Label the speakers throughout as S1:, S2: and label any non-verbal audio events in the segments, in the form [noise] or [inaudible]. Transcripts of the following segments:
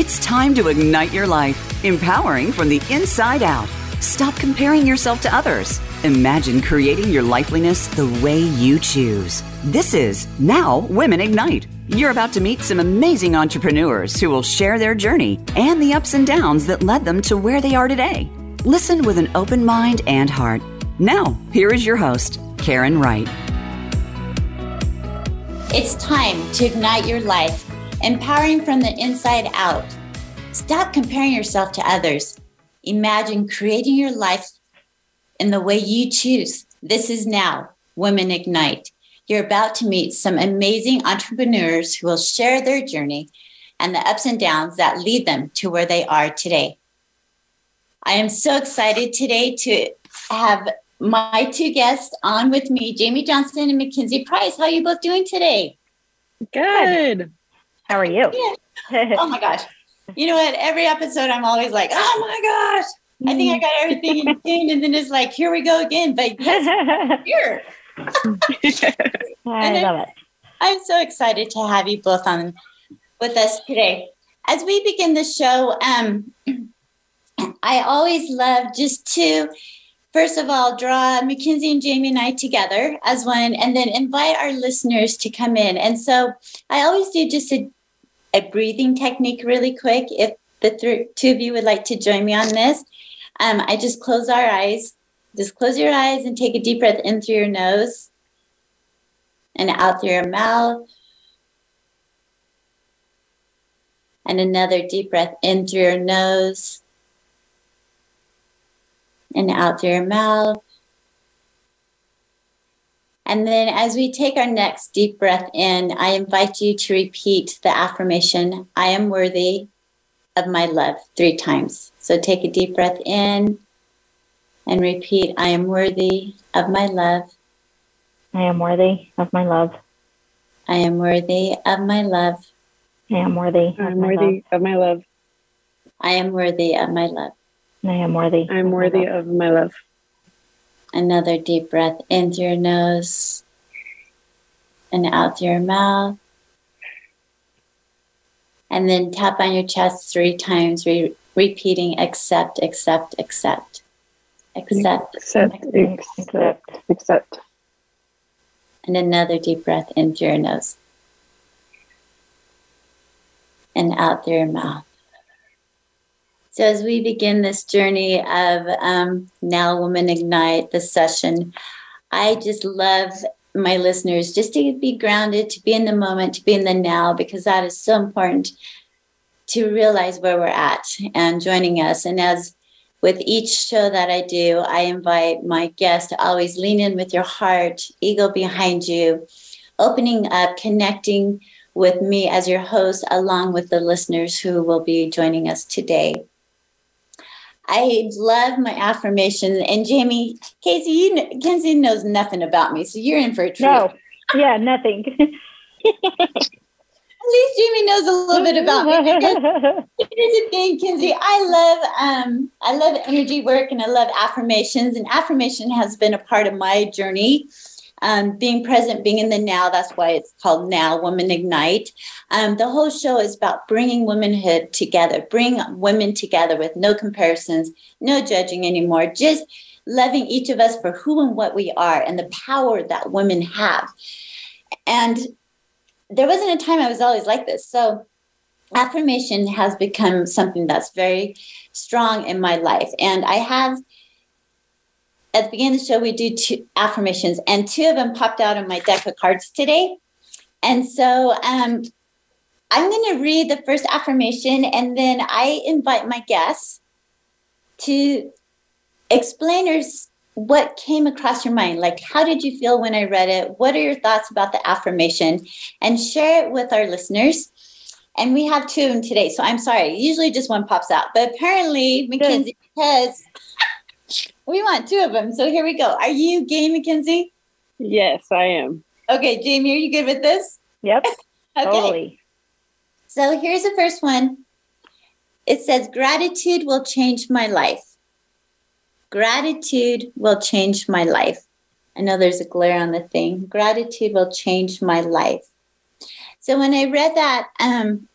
S1: It's time to ignite your life, empowering from the inside out. Stop comparing yourself to others. Imagine creating your lifeliness the way you choose. This is Now Women Ignite. You're about to meet some amazing entrepreneurs who will share their journey and the ups and downs that led them to where they are today. Listen with an open mind and heart. Now, here is your host, Karen Wright.
S2: It's time to ignite your life, empowering from the inside out. Stop comparing yourself to others. Imagine creating your life in the way you choose. This is now Women Ignite. You're about to meet some amazing entrepreneurs who will share their journey and the ups and downs that lead them to where they are today. I am so excited today to have my two guests on with me, Jamie Johnson and Mackenzie Price. How are you both doing today?
S3: Good.
S4: How are you?
S2: Yeah. oh my gosh. You know what? Every episode, I'm always like, oh my gosh, I think I got everything in [laughs] tune. And then it's like, here we go again. But yes, [laughs] here.
S4: I love it.
S2: I'm so excited to have you both on with us today. As we begin the show, um, [clears throat] I always love just to first of all, draw Mackenzie and Jamie and I together as one, and then invite our listeners to come in. And so I always do just a, a breathing technique really quick. If the th- two of you would like to join me on this, um, I just close our eyes. Just close your eyes and take a deep breath in through your nose and out through your mouth. And another deep breath in through your nose and out through your mouth. And then as we take our next deep breath in, I invite you to repeat the affirmation I am worthy of my love three times. So take a deep breath in and repeat I am worthy of my love.
S4: I am worthy of my love.
S2: I am worthy of my love.
S4: I am worthy.
S3: I'm worthy of my love.
S2: I am worthy of my love.
S4: I am worthy.
S3: I'm worthy of my love.
S2: Another deep breath in through your nose and out through your mouth. And then tap on your chest three times, re- repeating accept, accept, accept. Accept.
S3: Accept, accept, accept.
S2: And another deep breath in through your nose and out through your mouth. So, as we begin this journey of um, Now Women Ignite, the session, I just love my listeners just to be grounded, to be in the moment, to be in the now, because that is so important to realize where we're at and joining us. And as with each show that I do, I invite my guests to always lean in with your heart, ego behind you, opening up, connecting with me as your host, along with the listeners who will be joining us today. I love my affirmations. And Jamie, Casey, you know, Kenzie knows nothing about me, so you're in for a treat.
S4: No, yeah, nothing. [laughs]
S2: At least Jamie knows a little bit about me. [laughs] Here's the thing, Kenzie. I love um, I love energy work and I love affirmations. And affirmation has been a part of my journey um, being present, being in the now. That's why it's called Now Women Ignite. Um, the whole show is about bringing womanhood together, bring women together with no comparisons, no judging anymore, just loving each of us for who and what we are and the power that women have. And there wasn't a time I was always like this. So affirmation has become something that's very strong in my life. And I have at the beginning of the show, we do two affirmations, and two of them popped out of my deck of cards today. And so um, I'm going to read the first affirmation, and then I invite my guests to explain what came across your mind. Like, how did you feel when I read it? What are your thoughts about the affirmation? And share it with our listeners. And we have two of them today. So I'm sorry. Usually just one pops out, but apparently Mackenzie has we want two of them. So here we go. Are you game, Mackenzie?
S3: Yes, I am.
S2: Okay, Jamie, are you good with this?
S4: Yep. [laughs]
S2: okay.
S4: Totally.
S2: So here's the first one. It says, Gratitude will change my life. Gratitude will change my life. I know there's a glare on the thing. Gratitude will change my life. So when I read that, um,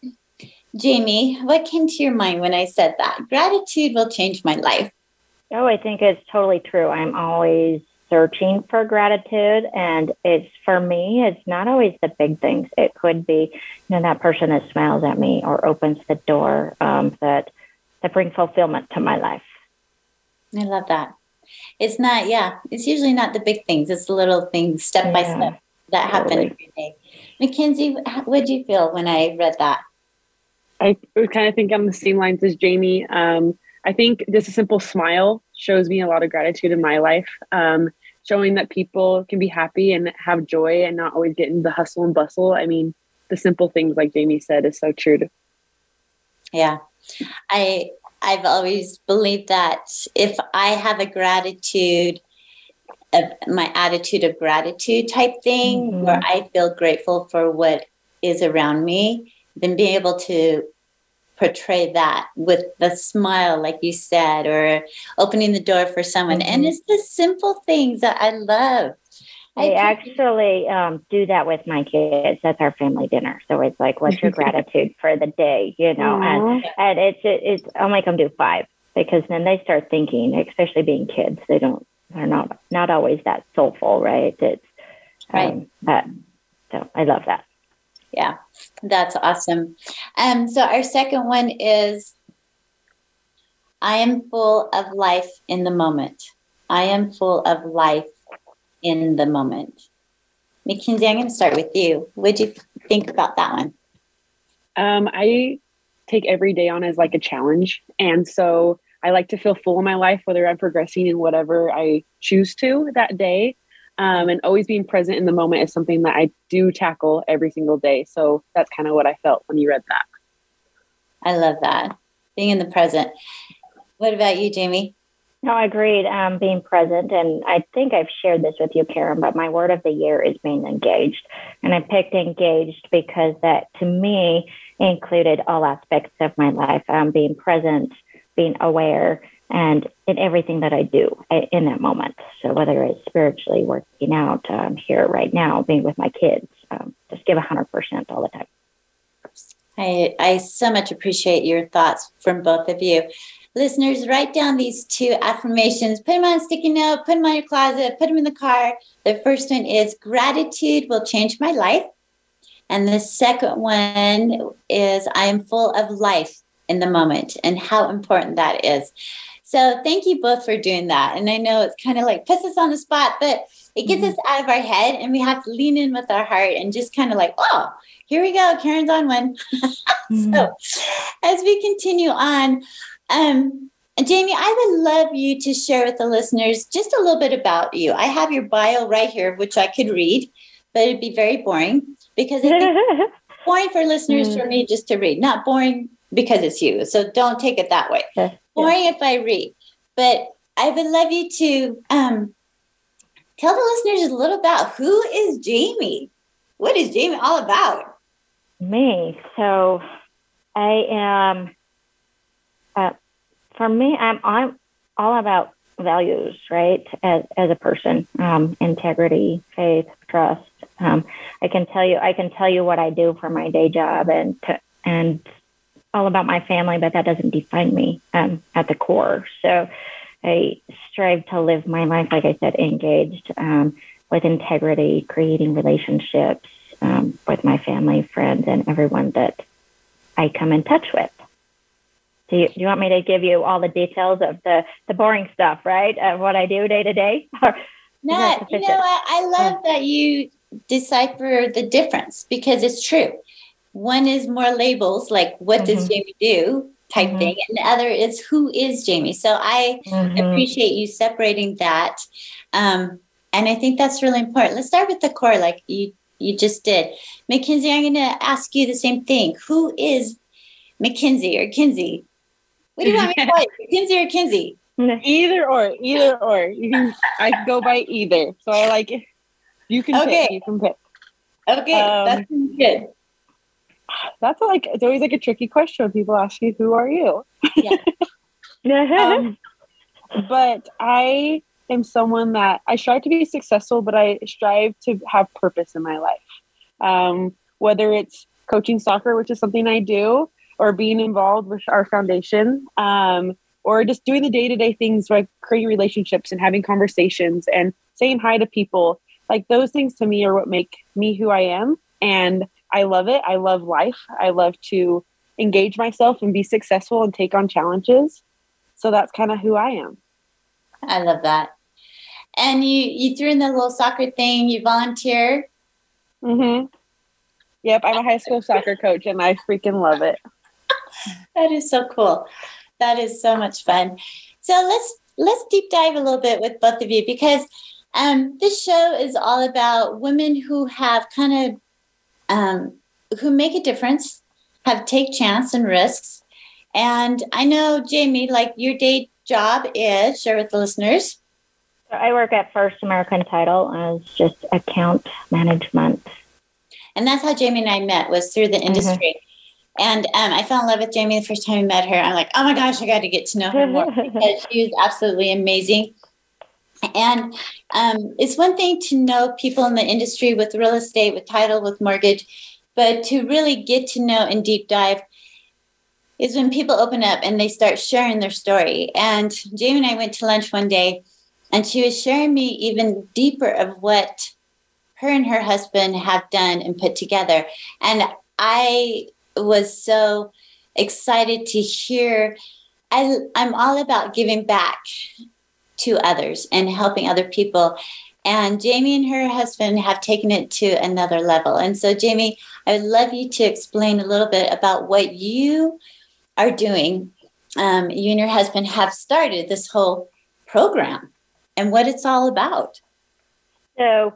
S2: Jamie, what came to your mind when I said that? Gratitude will change my life.
S4: Oh, I think it's totally true. I'm always searching for gratitude, and it's for me. It's not always the big things. It could be, you know, that person that smiles at me or opens the door um, that that bring fulfillment to my life.
S2: I love that. It's not, yeah, it's usually not the big things. It's the little things, step by step, that happen
S4: totally.
S2: every day. Mackenzie, what did you feel when I read that?
S3: I kind of think on the same lines as Jamie. Um, I think just a simple smile shows me a lot of gratitude in my life. Um, showing that people can be happy and have joy and not always get in the hustle and bustle. I mean, the simple things, like Jamie said, is so true. To,
S2: Yeah. I I've always believed that if I have a gratitude of my attitude of gratitude type thing
S4: Mhm.
S2: where I feel grateful for what is around me, then being able to portray that with the smile, like you said, or opening the door for someone. And
S4: Mhm.
S2: it's the simple things that I love.
S4: I
S2: appreciate-
S4: actually um, do that with my kids. That's our family dinner. So it's like, what's your [laughs] gratitude for the day? You know, and and it's it's I'll make them do five because then they start thinking, especially being kids, they don't they're not not always that soulful, right? It's
S2: Right.
S4: um, but so I love that.
S2: Yeah, that's awesome. Um, so our second one is I am full of life in the moment. I am full of life in the moment. Mackenzie, I'm going to start with you. What do you think about that one?
S3: Um, I take every day on as like a challenge. And so I like to feel full in my life, whether I'm progressing in whatever I choose to that day. Um, and always being present in the moment is something that I do tackle every single day. So that's kind of what I felt when you read that.
S2: I love that. Being in the present. What about you, Jamie?
S4: No, I agreed. Um, being present, and I think I've shared this with you, Karen. But my word of the year is being engaged, and I picked engaged because that to me included all aspects of my life. Um, being present, being aware, and in everything that I do in that moment. So whether it's spiritually working out um, here right now, being with my kids, um, just give hundred percent all the time.
S2: I, I so much appreciate your thoughts from both of you. Listeners, write down these two affirmations, put them on a sticky note, put them on your closet, put them in the car. The first one is gratitude will change my life. And the second one is I am full of life in the moment and how important that is. So thank you both for doing that. And I know it's kind of like puts us on the spot, but it gets mm-hmm. us out of our head and we have to lean in with our heart and just kind of like, oh, here we go. Karen's on one. [laughs] so mm-hmm. as we continue on, um, Jamie, I would love you to share with the listeners just a little bit about you. I have your bio right here, which I could read, but it'd be very boring because it's [laughs] boring for listeners mm. for me just to read, not boring because it's you. So don't take it that way. Boring if I read, but I would love you to um, tell the listeners a little about who is Jamie. What is Jamie all about?
S4: Me. So I am, uh, for me, I'm, I'm all about values, right? As, as a person, um, integrity, faith, trust. Um, I can tell you, I can tell you what I do for my day job and, to, and all about my family, but that doesn't define me, um, at the core. So I strive to live my life, like I said, engaged, um, with integrity, creating relationships, um, with my family, friends, and everyone that I come in touch with. Do you, do you want me to give you all the details of the, the boring stuff, right? Of what I do day to day? [laughs]
S2: No, you know what? I love that you decipher the difference because it's true. One is more labels, like what does
S4: Mhm.
S2: Jamie do type
S4: Mhm.
S2: thing, and the other is who is Jamie. So I
S4: Mhm.
S2: appreciate you separating that. Um, and I think that's really important. Let's start with the core, like you you just did. Mackenzie, I'm going to ask you the same thing. Who is Mackenzie or Kinsey? What do you want me to call you, [laughs] Mackenzie or Kinsey?
S3: Either or, either or. You can I go by either. So I like it. You can
S2: Okay.
S3: pick. You can pick.
S2: Okay,
S3: Um,
S2: that's good.
S3: That's like it's always like a tricky question when people ask you, "Who are you?" [laughs] um, [laughs] but I am someone that I strive to be successful, but I strive to have purpose in my life. Um, whether it's coaching soccer, which is something I do, or being involved with our foundation um, or just doing the day-to-day things like creating relationships and having conversations and saying hi to people like those things to me are what make me who i am and i love it. I love life. I love to engage myself and be successful and take on challenges. So that's kind of who i am.
S2: I love that. And you you threw in the little soccer thing. You volunteer?
S3: Mm-hmm. Yep i'm a high school soccer coach and i freaking love it. [laughs]
S2: That is so cool. That is so much fun. So let's let's deep dive a little bit with both of you because um, this show is all about women who have kind of um, who make a difference, have take chance and risks. And I know Jamie, like your day job is share with the listeners.
S4: I work at First American Title as just account management.
S2: And that's how Jamie and I met was through the mm-hmm. industry. And um, I fell in love with Jamie the first time I met her. I'm like, oh my gosh, I got to get to know her more [laughs] because she was absolutely amazing. And um, it's one thing to know people in the industry with real estate, with title, with mortgage, but to really get to know and deep dive is when people open up and they start sharing their story. And Jamie and I went to lunch one day, and she was sharing me even deeper of what her and her husband have done and put together. And I was so excited to hear. I, I'm all about giving back to others and helping other people. And Jamie and her husband have taken it to another level. And so, Jamie, I would love you to explain a little bit about what you are doing. Um, you and your husband have started this whole program and what it's all about.
S4: So,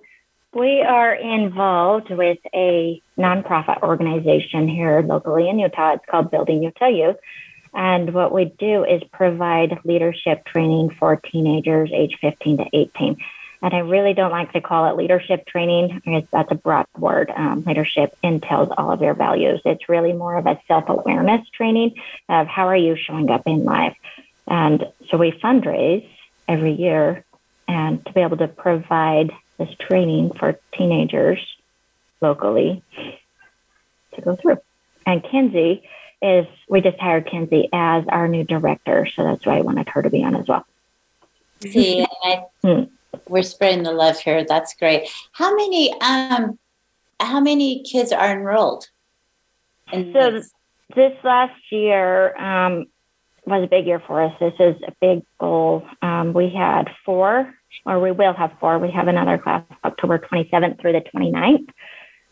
S4: we are involved with a nonprofit organization here locally in Utah. It's called Building Utah Youth. And what we do is provide leadership training for teenagers age 15 to 18. And I really don't like to call it leadership training because that's a broad word. Um, leadership entails all of your values. It's really more of a self awareness training of how are you showing up in life. And so we fundraise every year and to be able to provide this training for teenagers locally to go through. And Kinsey is, we just hired Kinsey as our new director. So that's why I wanted her to be on as well.
S2: See, I, hmm. we're spreading the love here. That's great. How many, um, how many kids are enrolled?
S4: In so this? this last year um, was a big year for us. This is a big goal. Um, we had four or we will have four. We have another class October 27th through the 29th.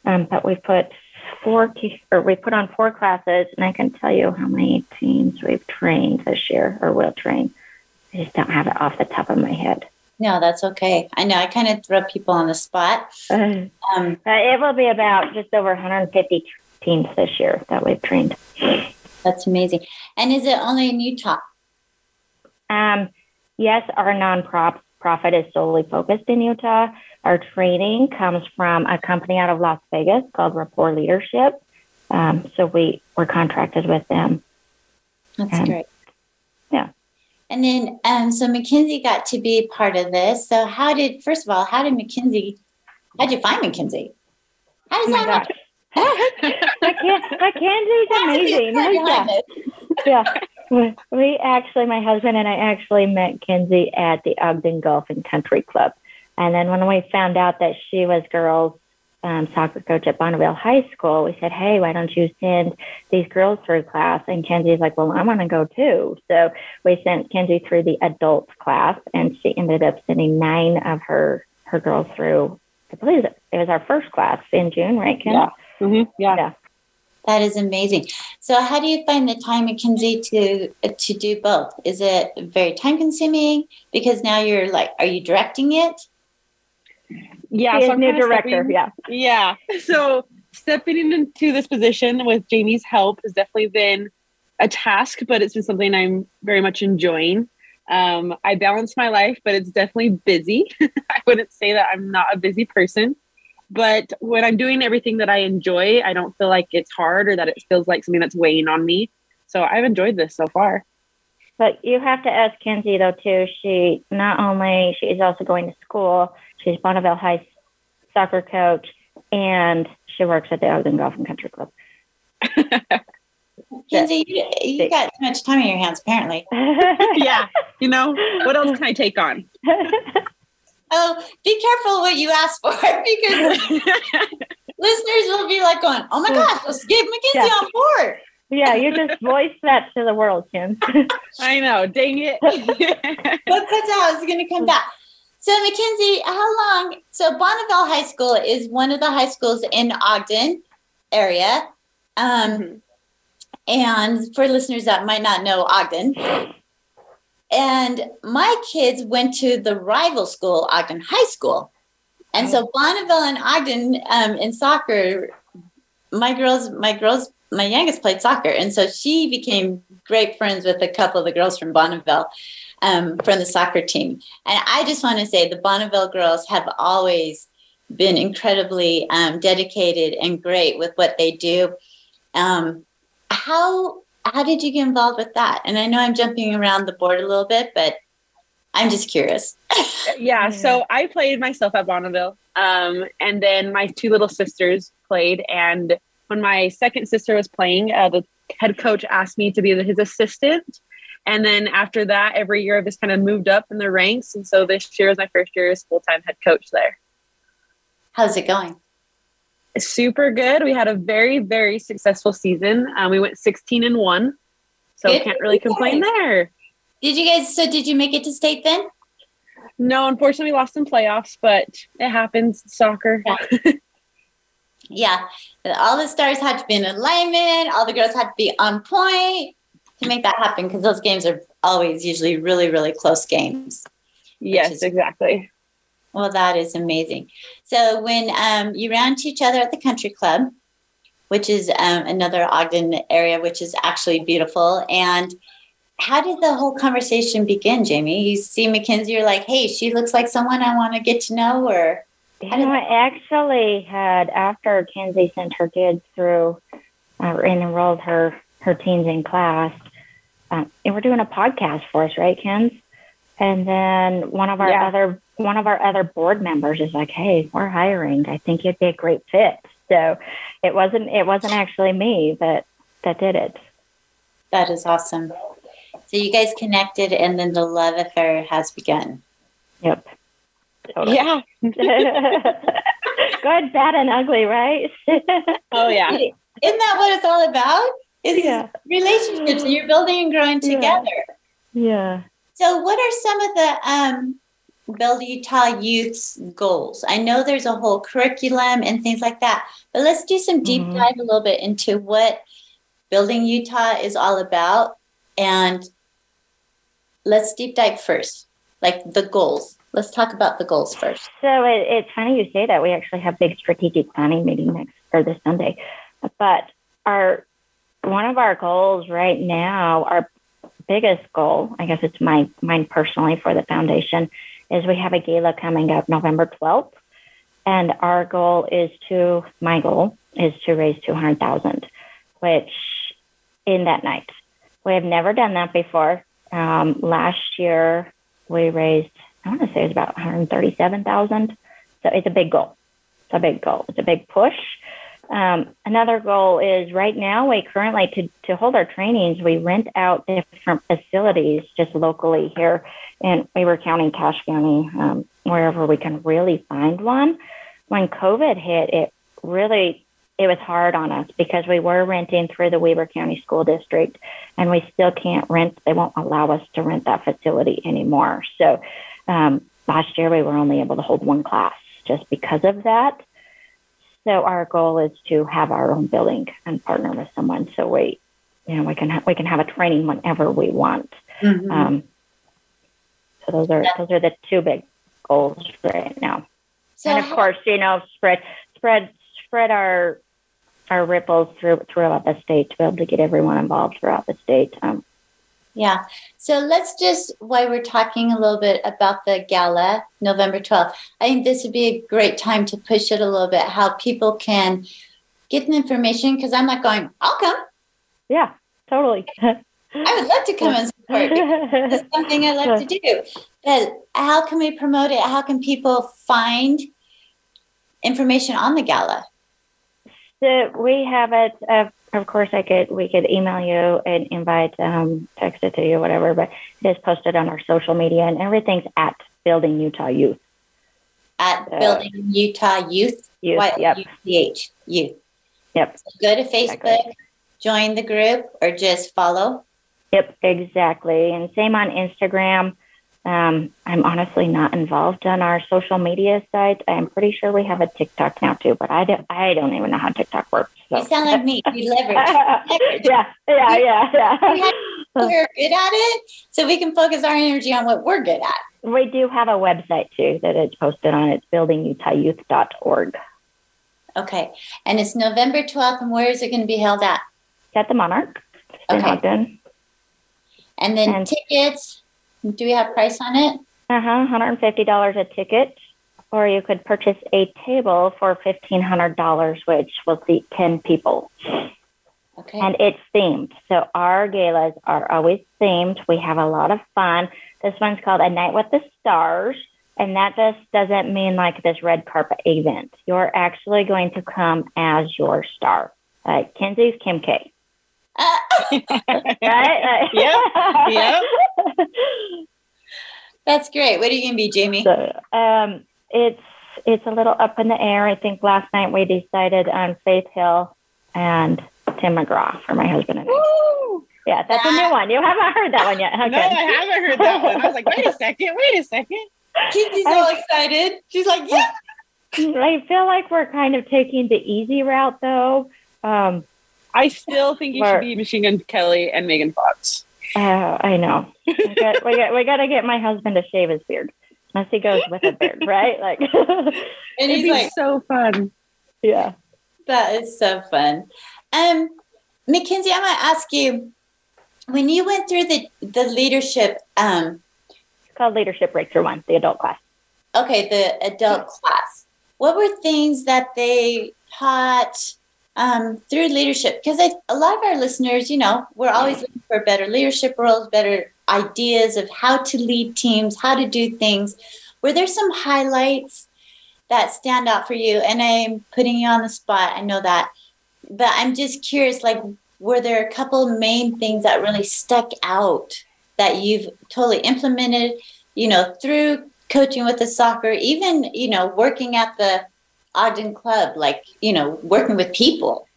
S4: Um, but we put four, or we put on four classes, and I can tell you how many teams we've trained this year or will train. I just don't have it off the top of my head.
S2: No, that's okay. I know I kind of throw people on the spot.
S4: Uh, um, it will be about just over 150 teams this year that we've trained.
S2: That's amazing. And is it only in Utah?
S4: Um, yes, our nonprofit profit is solely focused in Utah. Our training comes from a company out of Las Vegas called Rapport Leadership. Um, so we we're contracted with them.
S2: That's and, great.
S4: Yeah.
S2: And then, um, so Mackenzie got to be part of this. So how did, first of all, how did Mackenzie, how did you find Mackenzie? How does oh that happen? [laughs]
S4: Mackenzie's amazing. Yeah. yeah we actually, my husband and I actually met Kinsey at the Ogden Golf and Country Club. And then when we found out that she was girls um, soccer coach at Bonneville High School, we said, hey, why don't you send these girls through class? And Kinsey's like, well, I want to go too. So we sent Kinsey through the adult class, and she ended up sending nine of her, her girls through. I believe it was our first class in June, right, Ken?
S3: Yeah. Mm-hmm. yeah. yeah.
S2: That is amazing. So, how do you find the time, Mackenzie, to to do both? Is it very time consuming? Because now you're like, are you directing it?
S3: Yeah, so
S4: I'm new director.
S3: Stepping,
S4: yeah,
S3: yeah. So stepping into this position with Jamie's help has definitely been a task, but it's been something I'm very much enjoying. Um, I balance my life, but it's definitely busy. [laughs] I wouldn't say that I'm not a busy person. But when I'm doing everything that I enjoy, I don't feel like it's hard or that it feels like something that's weighing on me. So I've enjoyed this so far.
S4: But you have to ask Kinsey though too. She not only she is also going to school. She's Bonneville High soccer coach, and she works at the Ogden Golf and Country Club. [laughs]
S2: Kinsey, you, you got too much time in your hands, apparently. [laughs] [laughs]
S3: yeah. You know, what else can I take on?
S2: Oh, be careful what you ask for [laughs] because [laughs] listeners will be like going, oh my gosh, let's get Mackenzie yeah. on board.
S4: Yeah, you just [laughs] voice that to the world, Kim.
S3: I know. Dang it.
S2: what cuts out is going to come back. So, Mackenzie, how long? So, Bonneville High School is one of the high schools in Ogden area. Um, mm-hmm. And for listeners that might not know Ogden, and my kids went to the rival school, Ogden High School. And so Bonneville and Ogden um, in soccer, my girls, my girls, my youngest played soccer. And so she became great friends with a couple of the girls from Bonneville um, from the soccer team. And I just want to say the Bonneville girls have always been incredibly um, dedicated and great with what they do. Um, how how did you get involved with that? And I know I'm jumping around the board a little bit, but I'm just curious. [laughs]
S3: yeah, so I played myself at Bonneville, um, and then my two little sisters played. And when my second sister was playing, uh, the head coach asked me to be his assistant. And then after that, every year I've just kind of moved up in the ranks. And so this year was my first year as full time head coach there.
S2: How's it going?
S3: Super good. We had a very, very successful season. Um, we went 16 and one. So good. can't really complain there.
S2: Did you guys, so did you make it to state then?
S3: No, unfortunately, we lost in playoffs, but it happens. Soccer.
S2: Yeah. [laughs] yeah. All the stars had to be in alignment, all the girls had to be on point to make that happen because those games are always usually really, really close games.
S3: Yes, is, exactly.
S2: Well, that is amazing. So when um, you ran into each other at the country club, which is um, another Ogden area, which is actually beautiful, and how did the whole conversation begin, Jamie? You see Mackenzie, you're like, hey, she looks like someone I want to get to know, or
S4: you know, I actually had after Kenzie sent her kids through uh, and enrolled her her teens in class, uh, and we're doing a podcast for us, right, Kens? And then one of our yeah. other one of our other board members is like, "Hey, we're hiring. I think you'd be a great fit." So it wasn't it wasn't actually me that that did it.
S2: That is awesome. So you guys connected, and then the love affair has begun.
S4: Yep.
S3: Totally. Yeah. [laughs] Good,
S4: bad, and ugly, right? [laughs]
S3: oh yeah.
S2: Isn't that what it's all about? Is yeah. relationships you're building and growing together.
S4: Yeah. yeah.
S2: So, what are some of the um, Build Utah Youth's goals? I know there's a whole curriculum and things like that, but let's do some deep mm-hmm. dive a little bit into what Building Utah is all about. And let's deep dive first, like the goals. Let's talk about the goals first.
S4: So it, it's funny you say that. We actually have big strategic planning meeting next or this Sunday, but our one of our goals right now, our biggest goal, I guess it's my mine personally for the foundation, is we have a gala coming up November 12th. And our goal is to, my goal is to raise 200,000, which in that night. We have never done that before. Um, last year we raised, I want to say it was about 137,000. So it's a big goal. It's a big goal. It's a big push. Um, another goal is right now we currently to, to hold our trainings, we rent out different facilities just locally here in Weber County, Cache County, um, wherever we can really find one. When COVID hit, it really it was hard on us because we were renting through the Weber County School District, and we still can't rent. They won't allow us to rent that facility anymore. So um, last year we were only able to hold one class just because of that. So our goal is to have our own building and partner with someone so we, you know, we can ha- we can have a training whenever we want. Mm-hmm. Um, so those are those are the two big goals right now. So and of course, you know, spread spread spread our our ripples through throughout the state to be able to get everyone involved throughout the state. Um,
S2: yeah. So let's just, while we're talking a little bit about the gala, November 12th, I think this would be a great time to push it a little bit, how people can get the information. Because I'm not going, I'll come.
S4: Yeah, totally.
S2: I would love to come and support. It's [laughs] something I love to do. But how can we promote it? How can people find information on the gala?
S4: So we have it. Uh, of course, I could we could email you and invite, um, text it to you, whatever. But it is posted on our social media, and everything's at Building Utah Youth.
S2: At uh, Building Utah Youth.
S4: Youth. Yep.
S2: U-T-H, youth.
S4: Yep.
S2: So go to Facebook, exactly. join the group, or just follow.
S4: Yep, exactly. And same on Instagram. Um, I'm honestly not involved on our social media site. I'm pretty sure we have a TikTok now too, but I don't. I don't even know how TikTok works.
S2: So. You sound like me. We leverage. [laughs]
S4: leverage. Yeah, yeah, yeah, yeah.
S2: we're good at it, so we can focus our energy on what we're good at.
S4: We do have a website too that it's posted on. It's buildingyutah.youth.org.
S2: Okay, and it's November 12th, and where is it going to be held at?
S4: At the Monarch. Okay.
S2: And then and tickets do we have price on it?
S4: Uh huh. $150 a ticket. Or you could purchase a table for $1,500, which will seat 10 people.
S2: Okay.
S4: And it's themed. So our galas are always themed. We have a lot of fun. This one's called A Night with the Stars. And that just doesn't mean like this red carpet event. You're actually going to come as your star. Like Kenzie's Kim K. right?
S2: yeah. Yeah. [laughs] That's great. What are you gonna be, Jamie?
S4: So, um, it's it's a little up in the air. I think last night we decided on Faith Hill and Tim McGraw for my husband and I. Yeah, that's that, a new one. You haven't heard that one yet.
S3: Okay. No, I haven't heard that one. I was like, wait a second, wait a second.
S2: Kenzie's so excited. She's like, yeah.
S4: I feel like we're kind of taking the easy route though. Um,
S3: I still think you should be Machine Gun Kelly and Megan Fox.
S4: Uh, I know. we, got, we, got, we got to get my husband to shave his beard. Unless he goes with a beard, right? Like, [laughs]
S3: and he's like, so fun.
S4: Yeah.
S2: That is so fun. Um, Mackenzie, I might ask you, when you went through the, the leadership, um,
S4: it's called Leadership Breakthrough One, the adult class.
S2: Okay, the adult class. What were things that they taught um, through leadership because a lot of our listeners, you know, we're always looking for better leadership roles, better ideas of how to lead teams, how to do things. Were there some highlights that stand out for you? And I'm putting you on the spot. I know that, but I'm just curious. Like, were there a couple main things that really stuck out that you've totally implemented? You know, through coaching with the soccer, even you know, working at the Ogden Club, like, you know, working with people?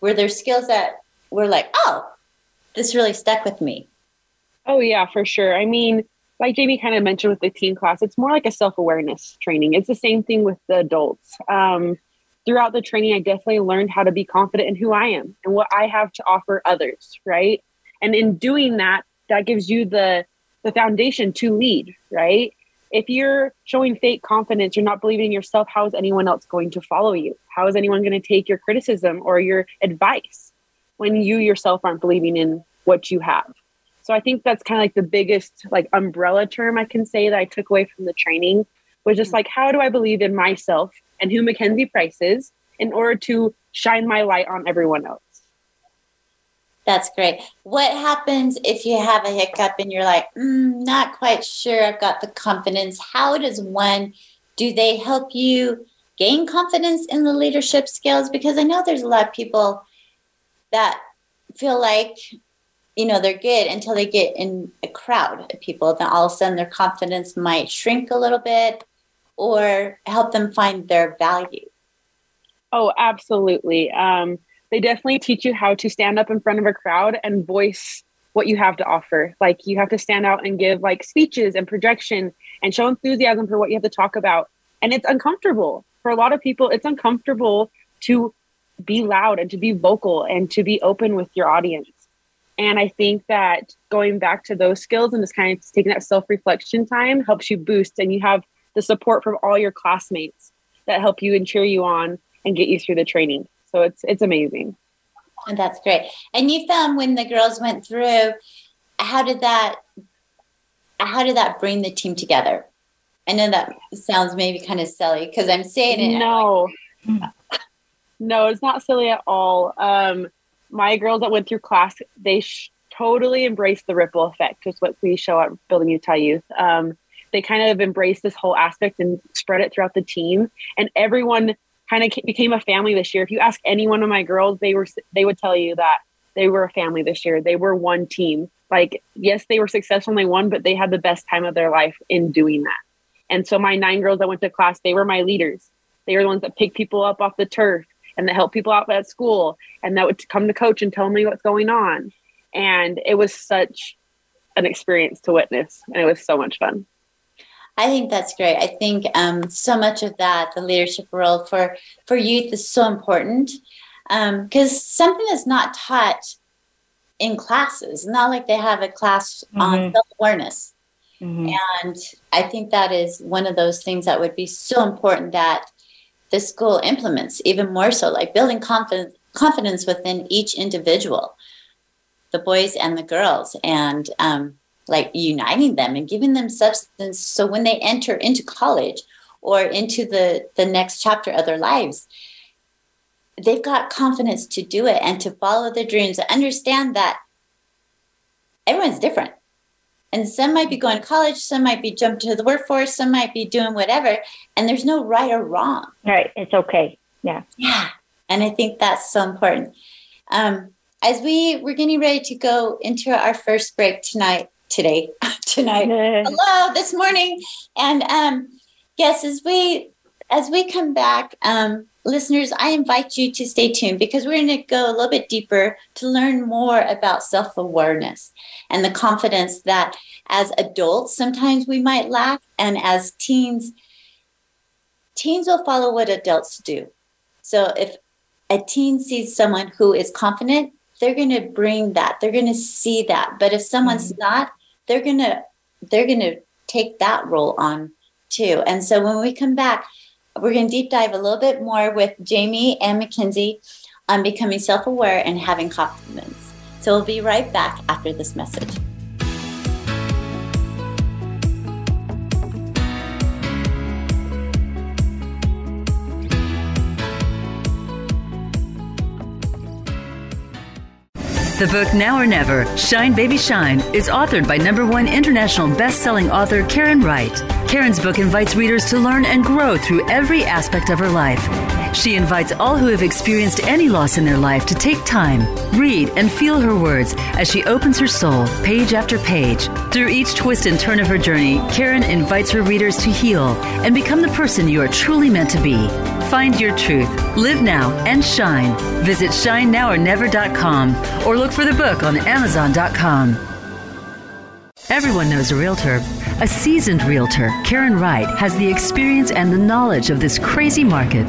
S2: Were there skills that were like, oh, this really stuck with me?
S3: Oh, yeah, for sure. I mean, like Jamie kind of mentioned with the teen class, it's more like a self awareness training. It's the same thing with the adults. Um, throughout the training, I definitely learned how to be confident in who I am and what I have to offer others, right? And in doing that, that gives you the the foundation to lead, right? If you're showing fake confidence, you're not believing in yourself, how is anyone else going to follow you? How is anyone going to take your criticism or your advice when you yourself aren't believing in what you have? So I think that's kind of like the biggest like umbrella term I can say that I took away from the training was just mm-hmm. like how do I believe in myself and who Mackenzie Price is in order to shine my light on everyone else.
S2: That's great. What happens if you have a hiccup and you're like, mm, not quite sure I've got the confidence? How does one, do they help you gain confidence in the leadership skills? Because I know there's a lot of people that feel like, you know, they're good until they get in a crowd of people. Then all of a sudden their confidence might shrink a little bit or help them find their value.
S3: Oh, absolutely. Um, they definitely teach you how to stand up in front of a crowd and voice what you have to offer. Like you have to stand out and give like speeches and projection and show enthusiasm for what you have to talk about. And it's uncomfortable. For a lot of people, it's uncomfortable to be loud and to be vocal and to be open with your audience. And I think that going back to those skills and just kind of taking that self reflection time helps you boost, and you have the support from all your classmates that help you and cheer you on and get you through the training. So it's it's amazing.
S2: And that's great. And you found when the girls went through, how did that how did that bring the team together? I know that sounds maybe kind of silly because I'm saying it.
S3: No, no, it's not silly at all. Um, my girls that went through class, they sh- totally embraced the ripple effect, is what we show at Building Utah Youth. Um, they kind of embraced this whole aspect and spread it throughout the team, and everyone kind of became a family this year. If you ask any one of my girls, they were they would tell you that they were a family this year. They were one team. Like yes, they were successful and they won, but they had the best time of their life in doing that. And so my nine girls that went to class, they were my leaders. They were the ones that picked people up off the turf and that helped people out at school and that would come to coach and tell me what's going on. And it was such an experience to witness and it was so much fun.
S2: I think that's great. I think um, so much of that, the leadership role for for youth, is so important because um, something that's not taught in classes. Not like they have a class mm-hmm. on self awareness, mm-hmm. and I think that is one of those things that would be so important that the school implements even more so, like building confidence confidence within each individual, the boys and the girls, and um, like uniting them and giving them substance. So when they enter into college or into the the next chapter of their lives they've got confidence to do it and to follow their dreams. And understand that everyone's different. And some might be going to college some might be jumping to the workforce some might be doing whatever and there's no right or wrong.
S4: Right. It's okay. Yeah.
S2: Yeah. And i think that's so important. Um, as we we're getting ready to go into our first break tonight today, [laughs] tonight, hello, this morning. And um, yes, as we as we come back, um, listeners, I invite you to stay tuned because we're going to go a little bit deeper to learn more about self awareness and the confidence that as adults sometimes we might lack, and as teens, teens will follow what adults do. So if a teen sees someone who is confident, they're going to bring that, they're going to see that. But if someone's mm-hmm. not, they're gonna they're gonna take that role on too. And so when we come back, we're gonna deep dive a little bit more with Jamie and Mackenzie on becoming self-aware and having confidence. So we'll be right back after this message.
S1: The book Now or Never, Shine Baby Shine, is authored by number one international best-selling author Karen Wright. Karen's book invites readers to learn and grow through every aspect of her life. She invites all who have experienced any loss in their life to take time, read, and feel her words as she opens her soul page after page. Through each twist and turn of her journey, Karen invites her readers to heal and become the person you are truly meant to be. Find your truth, live now, and shine. Visit shinenowornever.com or look for the book on amazon.com. Everyone knows a realtor. A seasoned realtor, Karen Wright, has the experience and the knowledge of this crazy market.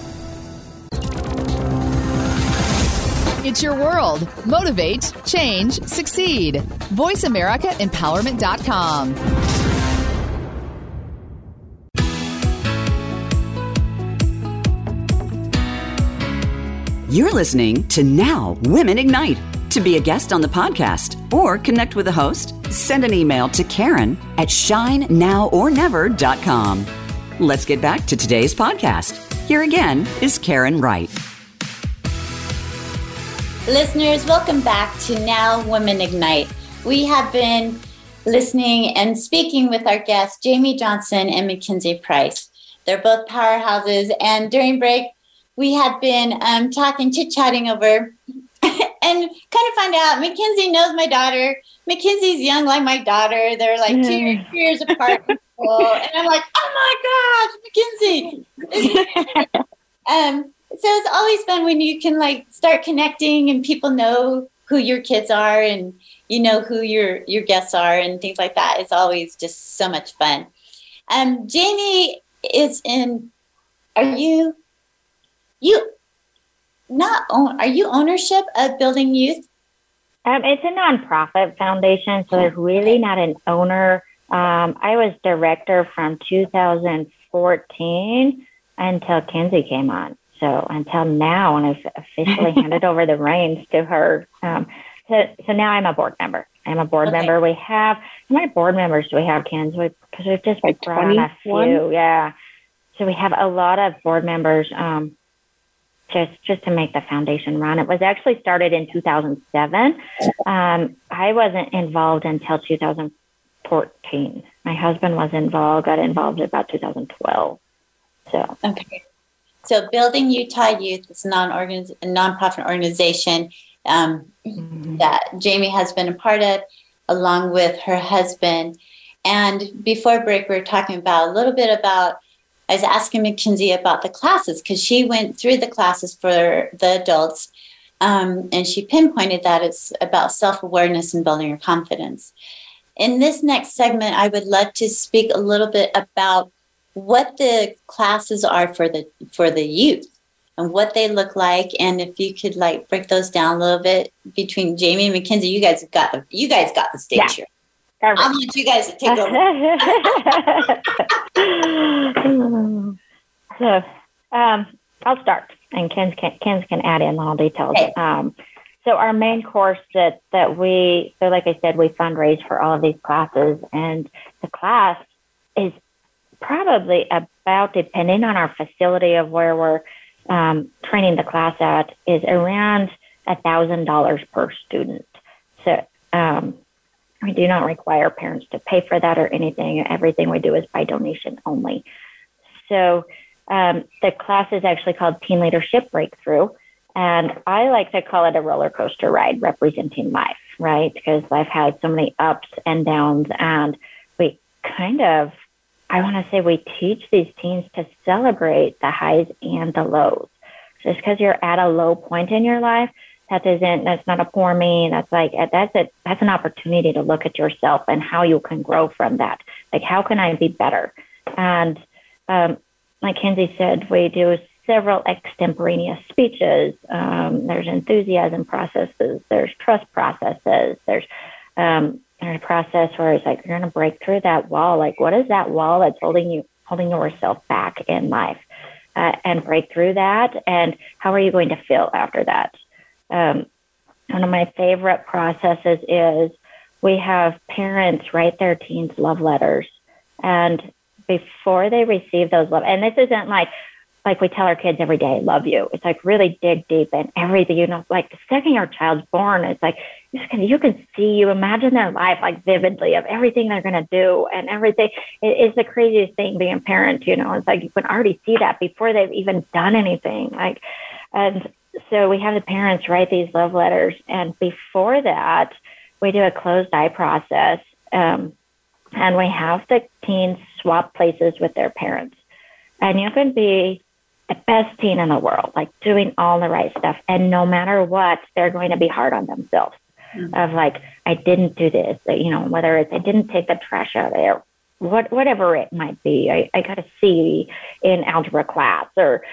S5: It's your world. Motivate, change, succeed. VoiceAmericaEmpowerment.com.
S1: You're listening to Now Women Ignite. To be a guest on the podcast or connect with the host, send an email to Karen at shinenowornever.com. Let's get back to today's podcast. Here again is Karen Wright.
S2: Listeners, welcome back to Now Women Ignite. We have been listening and speaking with our guests, Jamie Johnson and Mackenzie Price. They're both powerhouses. And during break, we had been um, talking, chit chatting over, [laughs] and kind of find out Mackenzie knows my daughter. Mackenzie's young like my daughter. They're like two [laughs] years apart. From school. And I'm like, oh my gosh, Mackenzie. [laughs] um, so it's always fun when you can like start connecting and people know who your kids are and you know who your your guests are and things like that. It's always just so much fun. Um, Jamie is in. Are you? You not own? Are you ownership of Building Youth?
S4: Um, it's a nonprofit foundation, so there's really not an owner. Um, I was director from 2014 until Kenzie came on. So until now, and I've officially [laughs] handed over the reins to her. Um, so, so now I'm a board member. I'm a board okay. member. We have how many board members do we have, Ken? Because we, have just like brought on a few. Yeah. So we have a lot of board members. Um, just just to make the foundation run. It was actually started in 2007. Um, I wasn't involved until 2014. My husband was involved, got involved about 2012. So
S2: okay. So building Utah Youth is a non nonprofit organization um, mm-hmm. that Jamie has been a part of, along with her husband. And before break, we were talking about a little bit about I was asking Mackenzie about the classes because she went through the classes for the adults. Um, and she pinpointed that it's about self awareness and building your confidence. In this next segment, I would love to speak a little bit about what the classes are for the for the youth and what they look like and if you could like break those down a little bit between Jamie and Mackenzie you guys have got the you guys got the stage yeah. here I want you guys to take over. [laughs]
S4: so, um, I'll start, and Ken can, Ken can add in all details. Okay. Um, so our main course that that we so like I said, we fundraise for all of these classes, and the class is probably about depending on our facility of where we're um, training the class at is around a thousand dollars per student. So um, we do not require parents to pay for that or anything. Everything we do is by donation only. So um, the class is actually called Teen Leadership Breakthrough. And I like to call it a roller coaster ride representing life, right? Because life has so many ups and downs. And we kind of, I want to say, we teach these teens to celebrate the highs and the lows. Just because you're at a low point in your life that isn't that's not a poor me. That's like that's a that's an opportunity to look at yourself and how you can grow from that. Like how can i be better? And um, like Kenzie said we do several extemporaneous speeches. Um, there's enthusiasm processes there's trust processes there's um, a process where it's like you're going to break through that wall. Like what is that wall that's holding you holding yourself back in life? Uh, and break through that and how are you going to feel after that? Um, one of my favorite processes is we have parents write their teens love letters. And before they receive those love and this isn't like like we tell our kids every day love you it's like really dig deep in everything you know like the second your child's born it's like you can, you can see you imagine their life like vividly of everything they're going to do and everything it, it's the craziest thing being a parent you know it's like you can already see that before they've even done anything like and so we have the parents write these love letters, and before that, we do a closed eye process, um, and we have the teens swap places with their parents. And you can be the best teen in the world, like doing all the right stuff, and no matter what, they're going to be hard on themselves. Mm-hmm. Of like, I didn't do this, you know, whether it's I didn't take the trash out of there, what whatever it might be. I, I got a C in algebra class, or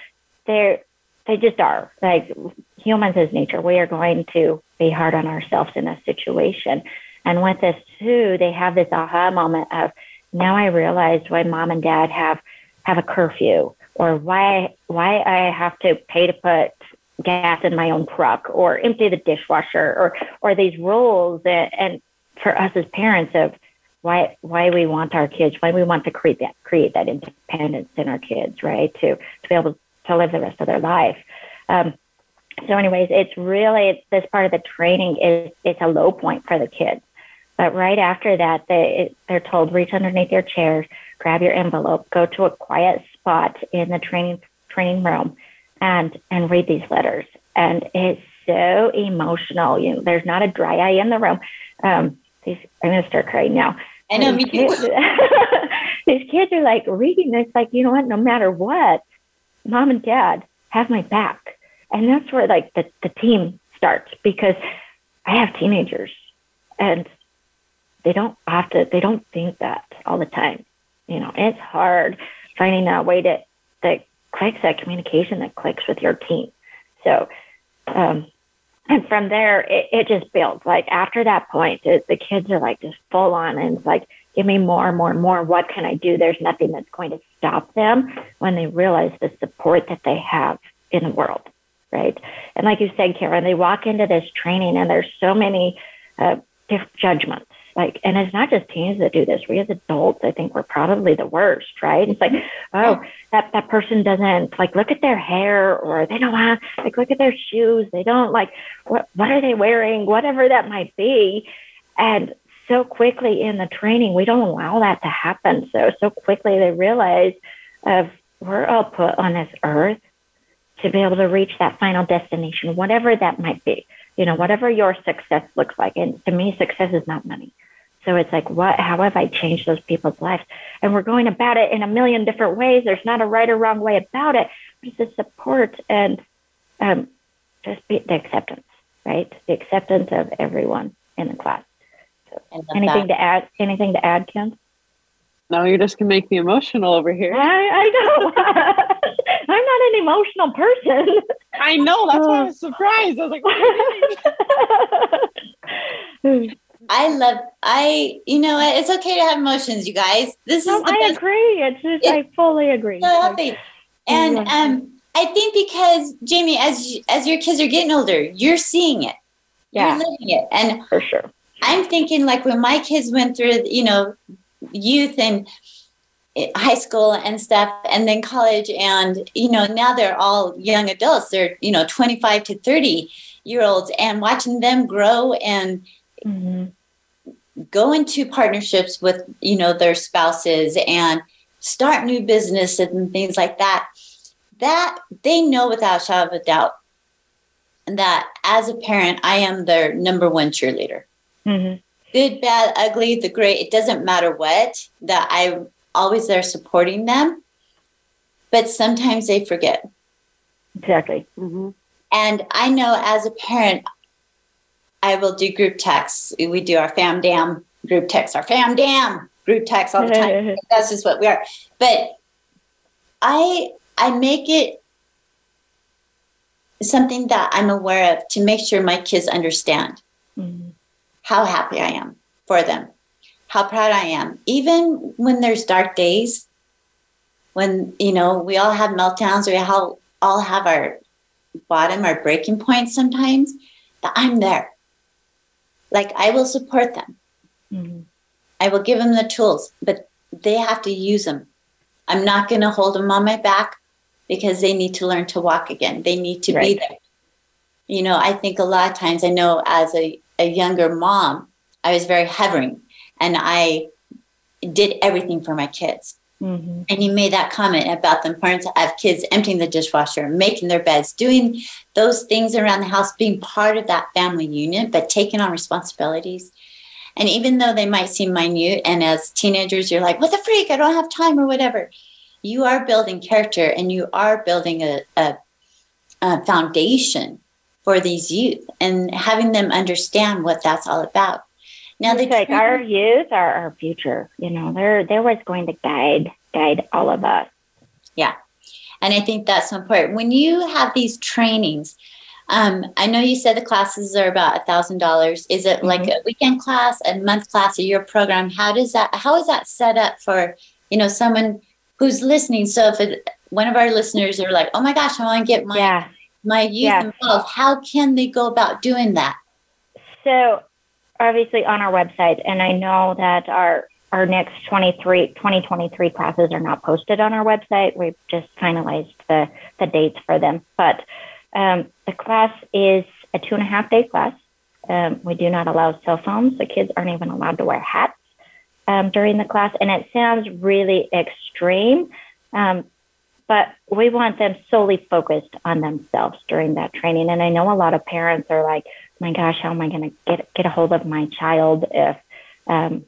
S4: they're they just are. Like humans as nature, we are going to be hard on ourselves in a situation. And with this too, they have this aha moment of now I realize why mom and dad have have a curfew or why why I have to pay to put gas in my own truck or empty the dishwasher or or these rules and, and for us as parents of why why we want our kids, why we want to create that create that independence in our kids, right? To to be able to live the rest of their life. Um, so, anyways, it's really this part of the training is it's a low point for the kids. But right after that, they they're told reach underneath your chairs, grab your envelope, go to a quiet spot in the training training room, and and read these letters. And it's so emotional. You know, there's not a dry eye in the room. Um, these, I'm gonna start crying now.
S2: I know, me too. [laughs]
S4: these kids are like reading this, like you know what? No matter what, mom and dad have my back. And that's where like the, the team starts because I have teenagers and they don't have to, they don't think that all the time. You know, it's hard finding that way to, that clicks that communication that clicks with your team. So, um, and from there, it, it just builds. Like after that point, it, the kids are like just full on, and it's like, give me more, and more, and more. What can I do? There's nothing that's going to stop them when they realize the support that they have in the world, right? And like you said, Karen, they walk into this training and there's so many uh, judgments. Like, and it's not just teens that do this. We as adults, I think we're probably the worst, right? It's like, oh, that that person doesn't like look at their hair, or they don't have like look at their shoes. They don't like what what are they wearing, whatever that might be. And so quickly in the training, we don't allow that to happen. So so quickly they realize of we're all put on this earth to be able to reach that final destination, whatever that might be. You know, whatever your success looks like. And to me, success is not money. So it's like, what? How have I changed those people's lives? And we're going about it in a million different ways. There's not a right or wrong way about it. It's the support and um, just be, the acceptance, right? The acceptance of everyone in the class. So anything to add? Anything to add, Ken?
S3: No, you're just gonna make me emotional over here.
S4: I, I know. [laughs] I'm not an emotional person.
S3: I know. That's why I was [laughs] surprised. I was
S2: like, [laughs] I love. I you know it's okay to have emotions, you guys. This
S4: no,
S2: is. I
S4: best. agree. It's just, it, I fully agree.
S2: So happy. And um, I think because Jamie, as as your kids are getting older, you're seeing it. Yeah. You're living it, and
S4: for sure.
S2: I'm thinking like when my kids went through, you know, youth and high school and stuff and then college and you know now they're all young adults. They're you know 25 to 30 year olds and watching them grow and mm-hmm. go into partnerships with you know their spouses and start new businesses and things like that that they know without a shadow of a doubt that as a parent i am their number one cheerleader. Mm-hmm good, bad, ugly, the great, it doesn't matter what, that I'm always there supporting them. But sometimes they forget.
S4: Exactly. Mm-hmm.
S2: And I know as a parent, I will do group texts. We do our fam dam group texts, our fam dam group texts all the time. [laughs] That's just what we are. But I I make it something that I'm aware of to make sure my kids understand. How happy I am for them, how proud I am. Even when there's dark days, when, you know, we all have meltdowns, we all, all have our bottom, our breaking points sometimes, that I'm there. Like I will support them. Mm-hmm. I will give them the tools, but they have to use them. I'm not going to hold them on my back because they need to learn to walk again. They need to right. be there. You know, I think a lot of times I know as a a younger mom, I was very hovering and I did everything for my kids. Mm-hmm. And you made that comment about the importance of kids emptying the dishwasher, making their beds, doing those things around the house, being part of that family unit, but taking on responsibilities. And even though they might seem minute, and as teenagers, you're like, what the freak? I don't have time or whatever. You are building character and you are building a, a, a foundation for these youth and having them understand what that's all about.
S4: Now, the like our youth are our future. You know, they're they're what's going to guide guide all of us.
S2: Yeah, and I think that's so important. When you have these trainings, um, I know you said the classes are about a thousand dollars. Is it mm-hmm. like a weekend class, a month class, or your program? How does that? How is that set up for you know someone who's listening? So if it, one of our listeners are like, "Oh my gosh, I want to get my yeah my youth yeah. involved, how can they go about doing that?
S4: So, obviously, on our website, and I know that our our next 23, 2023 classes are not posted on our website. We've just finalized the, the dates for them. But um, the class is a two and a half day class. Um, we do not allow cell phones. The kids aren't even allowed to wear hats um, during the class. And it sounds really extreme. But we want them solely focused on themselves during that training. And I know a lot of parents are like, my gosh, how am I going to get get a hold of my child if um,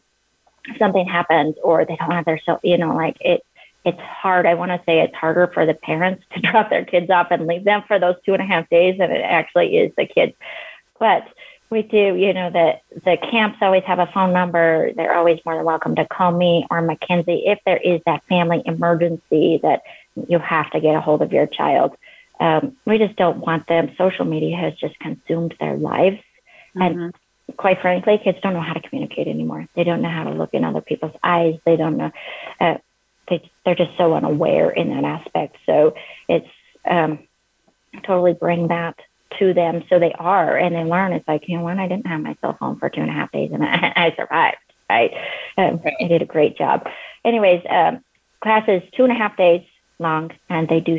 S4: something happens or they don't have their so you know like it it's hard. I want to say it's harder for the parents to [laughs] drop their kids off and leave them for those two and a half days than it actually is the kids. But we do, you know, the the camps always have a phone number. They're always more than welcome to call me or Mackenzie if there is that family emergency that you have to get a hold of your child. Um, we just don't want them. Social media has just consumed their lives. Mm-hmm. And quite frankly, kids don't know how to communicate anymore. They don't know how to look in other people's eyes. They don't know. Uh, they, they're just so unaware in that aspect. So it's, um, totally bring that to them so they are and they learn it's like you know when i didn't have my cell phone for two and a half days and i, [laughs] I survived right? Um, right i did a great job anyways um, class is two and a half days long and they do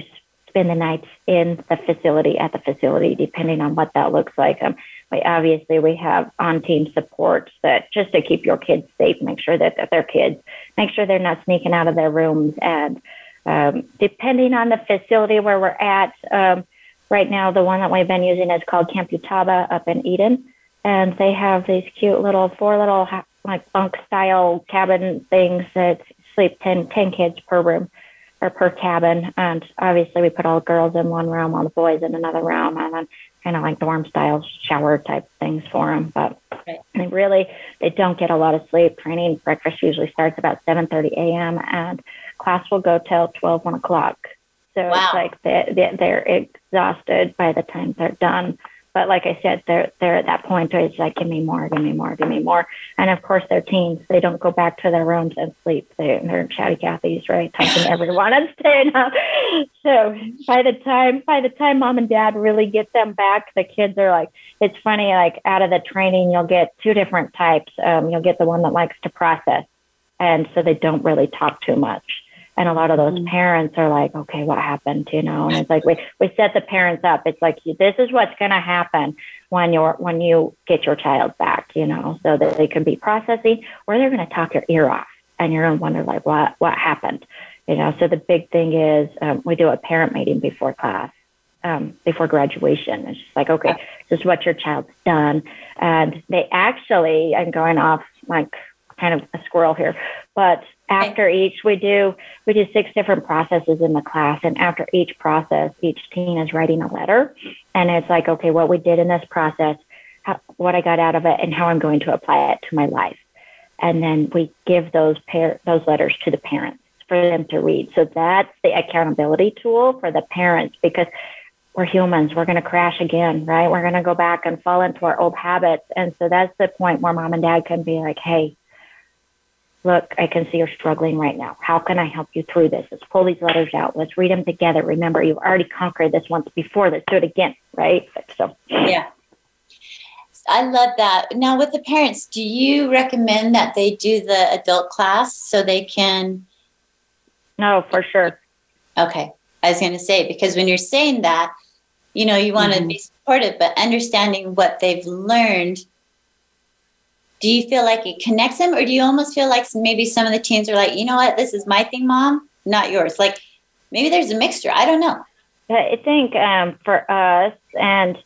S4: spend the nights in the facility at the facility depending on what that looks like. Um, we obviously we have on team support that just to keep your kids safe make sure that, that they're kids make sure they're not sneaking out of their rooms. And um, depending on the facility where we're at um, right now the one that we've been using is called camp utaba up in eden. And they have these cute little four little like bunk style cabin things that sleep 10, 10 kids per room or per cabin and obviously we put all the girls in one room all the boys in another room and then kind of like dorm style shower type things for them but right. they really they don't get a lot of sleep training breakfast usually starts about 7.30 a.m and class will go till 12 1 o'clock so wow. it's like they, they're exhausted by the time they're done but like I said, they're they're at that point where it's like, give me more, give me more, give me more. And of course, they're teens. They don't go back to their rooms and sleep. They, they're chatty Cathy's, right, touching everyone and staying up. So by the time by the time mom and dad really get them back, the kids are like, it's funny. Like out of the training, you'll get two different types. Um, you'll get the one that likes to process, and so they don't really talk too much and a lot of those mm-hmm. parents are like, okay, what happened? You know, and it's like we, [laughs] we set the parents up. It's like this is what's going to happen when you're when you get your child back. You know, so that they can be processing, or they're going to talk your ear off, and you're going to wonder like, what what happened? You know, so the big thing is um, we do a parent meeting before class, um, before graduation. It's just like, okay, this is what your child's done, and they actually, I'm going off like kind of a squirrel here, but after each we do we do six different processes in the class. And after each process each teen is writing a letter. And it's like okay what we did in this process how, what i got out of it and how i'm going to apply it to my life. And then we give those pair those letters to the parents for them to read. So that's the accountability tool for the parents because we're humans. We're going to crash again right? We're going to go back and fall into our old habits. And so that's the point where mom and dad can be like hey look, I can see you're struggling right now. How can I help you through this? Let's pull these letters out. Let's read them together. Remember, you've already conquered this once before. Let's do it again, right?
S2: So, yeah. I love that. Now, with the parents, do you recommend that they do the adult class so they can?
S4: No, for sure.
S2: Okay. I was going to say, because when you're saying that, you know, you want mm-hmm. to be supportive, but understanding what they've learned do you feel like it connects them or do you almost feel like maybe some of the teens are like you know what? This is my thing mom not yours. Like maybe there's a mixture. I don't know.
S4: I think um, for us and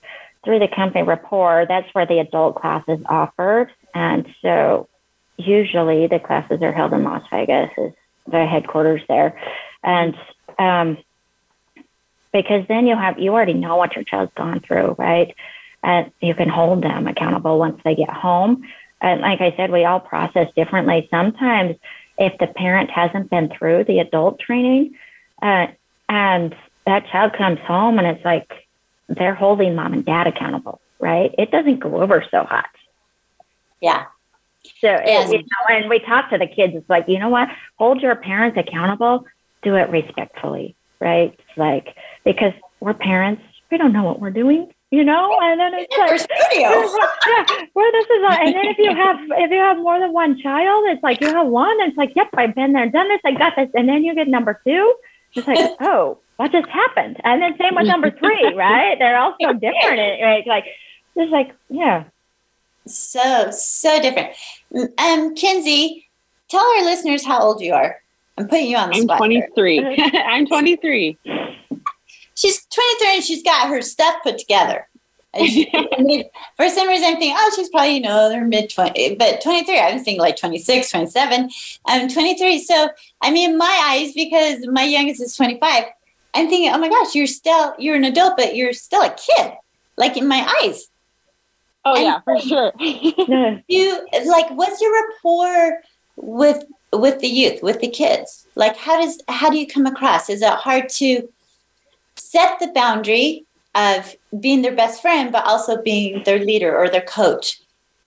S4: through the company rapport that's where the adult class is offered. And so usually the classes are held in las vegas is the headquarters there. And um, because then you have you already know what your child's gone through right? And you can hold them accountable once they get home and like I said, we all process differently. Sometimes, if the parent hasn't been through the adult training, uh, and that child comes home and it's like they're holding mom and dad accountable, right? It doesn't go over so hot.
S2: Yeah.
S4: So, yes. you know, and we talk to the kids. It's like, you know what? Hold your parents accountable. Do it respectfully, right? It's like because we're parents, we don't know what we're doing you know and then it's like studio. [laughs] yeah where this is and then if you [laughs] have if you have more than one child it's like you have one it's like yep i've been there done this i got this and then you get number two. It's like [laughs] oh what just happened? And then same with number three right? They're all so different right? Like it's like yeah.
S2: So so different. Um Kenzie tell our listeners how old you are. I'm putting you on the
S3: i'm
S2: spot
S3: 23 i'm 23
S2: she's 23 and she's got her stuff put together. [laughs] for some reason, I'm thinking, oh, she's probably, you know, they're mid 20, but 23, I was thinking like 26, 27. I'm 23. So, I mean, my eyes, because my youngest is 25, I'm thinking, oh my gosh, you're still, you're an adult, but you're still a kid, like in my eyes.
S3: Oh, and yeah, for sure. [laughs]
S2: you like, what's your rapport with, with the youth, with the kids? Like, how does, how do you come across? Is it hard to, set the boundary of being their best friend, but also being their leader or their coach?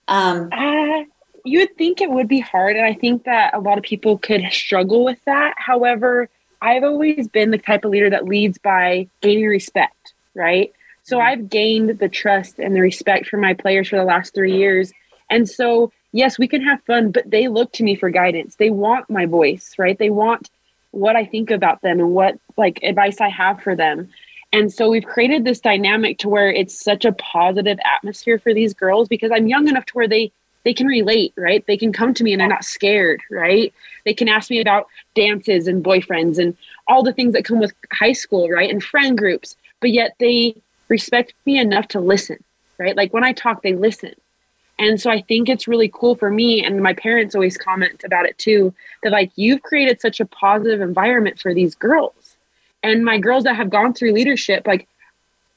S2: Um,
S3: uh, you would think it would be hard. And I think that a lot of people could struggle with that. However, I've always been the type of leader that leads by gaining respect. right? So mm-hmm. I've gained the trust and the respect for my players for the last three years. And so, yes, we can have fun, but they look to me for guidance. They want my voice, right? They want what I think about them and what like advice I have for them. And so we've created this dynamic to where it's such a positive atmosphere for these girls because I'm young enough to where they they can relate, right? They can come to me and they're not scared, right? They can ask me about dances and boyfriends and all the things that come with high school, right? And friend groups, but yet they respect me enough to listen, right? Like when I talk, they listen. And so I think it's really cool for me, and my parents always comment about it too, that like you've created such a positive environment for these girls. And my girls that have gone through leadership, like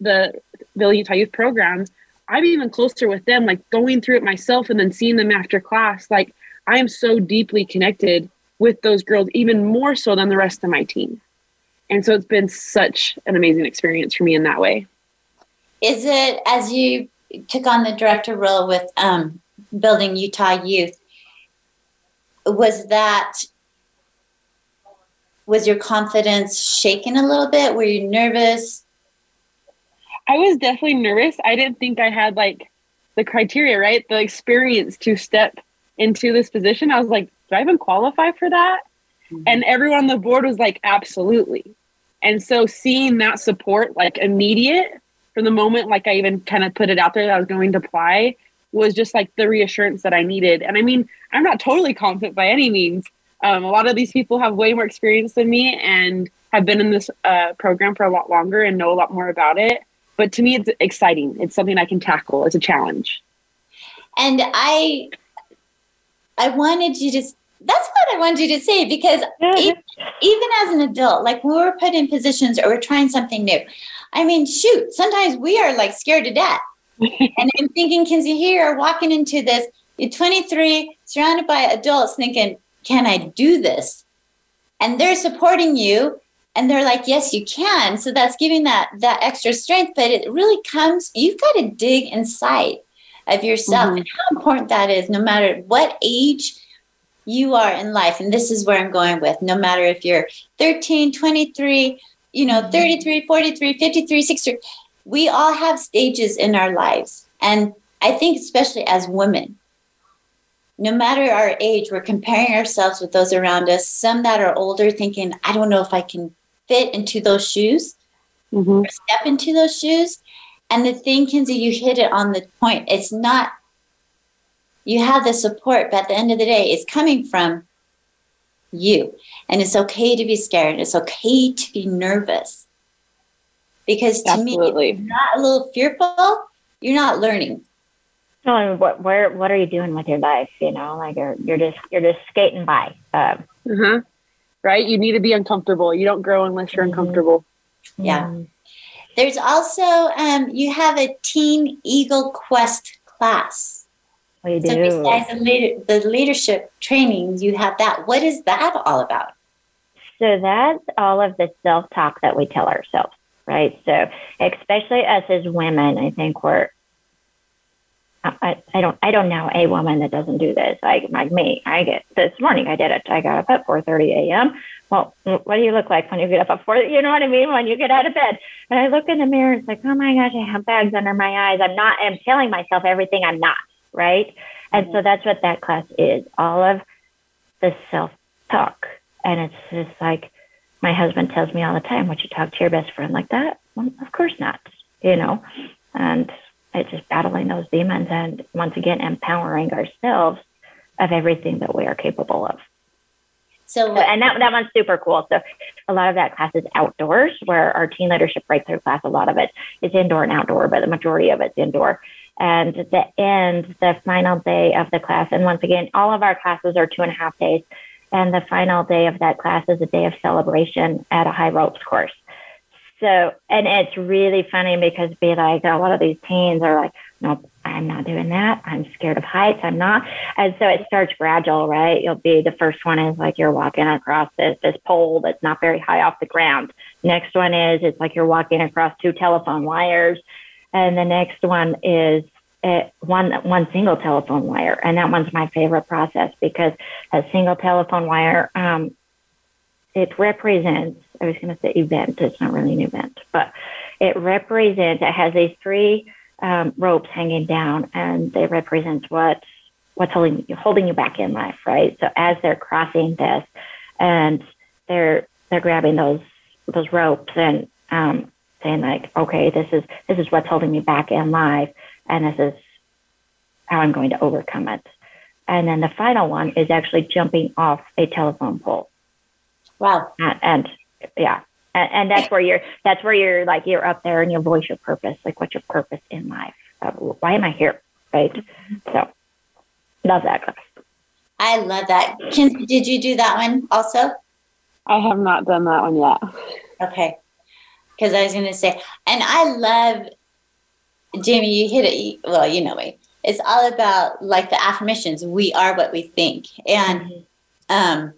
S3: the the Utah Youth Program, I'm even closer with them, like going through it myself and then seeing them after class. Like I am so deeply connected with those girls, even more so than the rest of my team. And so it's been such an amazing experience for me in that way.
S2: Is it as you took on the director role with um, building Utah Youth? Was that was your confidence shaken a little bit? Were you nervous?
S3: I was definitely nervous. I didn't think I had like the criteria, right? The experience to step into this position. I was like, do I even qualify for that? Mm-hmm. And everyone on the board was like, absolutely. And so seeing that support like immediate from the moment like I even kind of put it out there that I was going to apply was just like the reassurance that I needed. And I mean, I'm not totally confident by any means. Um, a lot of these people have way more experience than me and have been in this uh, program for a lot longer and know a lot more about it. But to me, it's exciting. It's something I can tackle. It's a challenge.
S2: And I, I wanted you to. That's what I wanted you to say because even, even as an adult, like when we're put in positions or we're trying something new, I mean, shoot, sometimes we are like scared to death. [laughs] and I'm thinking, Kenzie, here, walking into this, you're 23, surrounded by adults, thinking, can I do this? And they're supporting you and they're like yes you can so that's giving that that extra strength but it really comes you've got to dig inside of yourself mm-hmm. and how important that is no matter what age you are in life and this is where i'm going with no matter if you're 13 23 you know 33 43 53 63 we all have stages in our lives. And i think especially as women no matter our age we're comparing ourselves with those around us some that are older thinking i don't know if i can fit into those shoes mm-hmm. step into those shoes. And the thing Kenzie you hit it on the point. It's not you have the support but at the end of the day it's coming from you. And it's okay to be scared. It's okay to be nervous. Because to Absolutely. me, if you're not a little fearful, you're not learning.
S4: No, I mean, what where what are you doing with your life? You know, like you're you're just you're just skating by. Um,
S3: mm-hmm. Right? You need to be uncomfortable. You don't grow unless you're mm-hmm. uncomfortable.
S2: Yeah. Mm-hmm. There's also um, you have a Teen Eagle Quest class.
S4: We do.
S2: So besides the, leader, the leadership trainings, you have that. What is that all about?
S4: So that's all of the self-talk that we tell ourselves, right? So especially us as women, I think we're I, I don't I don't know a woman that doesn't do this. Like like me, I get this morning I did it. I got up at 4:30 a.m. Well, what do you look like when you get up at four? You know what I mean? When you get out of bed, and I look in the mirror, it's like, oh my gosh, I have bags under my eyes. I'm not. I'm telling myself everything I'm not right? And so that's what that class is all of the self talk. And it's just like my husband tells me all the time, Would you talk to your best friend like that? Well, of course not, you know? And it's just battling those demons and once again empowering ourselves of everything that we are capable of. So, and that, that one's super cool. So, a lot of that class is outdoors, where our teen leadership breakthrough class, a lot of it is indoor and outdoor, but the majority of it's indoor and the end, the final day of the class. And once again, all of our classes are two and a half days. And the final day of that class is a day of celebration at a high ropes course. So, and it's really funny because be like a lot of these teens are like, nope, I'm not doing that. I'm scared of heights. I'm not. And so it starts gradual, right? You'll be the first one is like you're walking across this this pole that's not very high off the ground. Next one is it's like you're walking across two telephone wires and the next one is uh, one one single telephone wire, and that one's my favorite process because a single telephone wire um, it represents. I was going to say event. It's not really an event, but it represents, it has these three um, ropes hanging down, and they represent what what's holding you holding you back in life, right? So as they're crossing this, and they're they're grabbing those those ropes and um, saying like, okay, this is this is what's holding me back in life, and this is how I'm going to overcome it. And then the final one is actually jumping off a telephone pole.
S2: Wow.
S4: And, and yeah, and, and, that's where you're. That's where you're like you're up there and you voice your purpose. Like, what's your purpose in life? Uh, why am I here? Right. So, love that class.
S2: I love that. Kenzie, did you do that one also?
S3: I have not done that one yet.
S2: Okay. Because I was going to say, and I love, Jamie, you hit it. Well, you know me. It's all about like the affirmations. We are what we think. And, mm-hmm. um,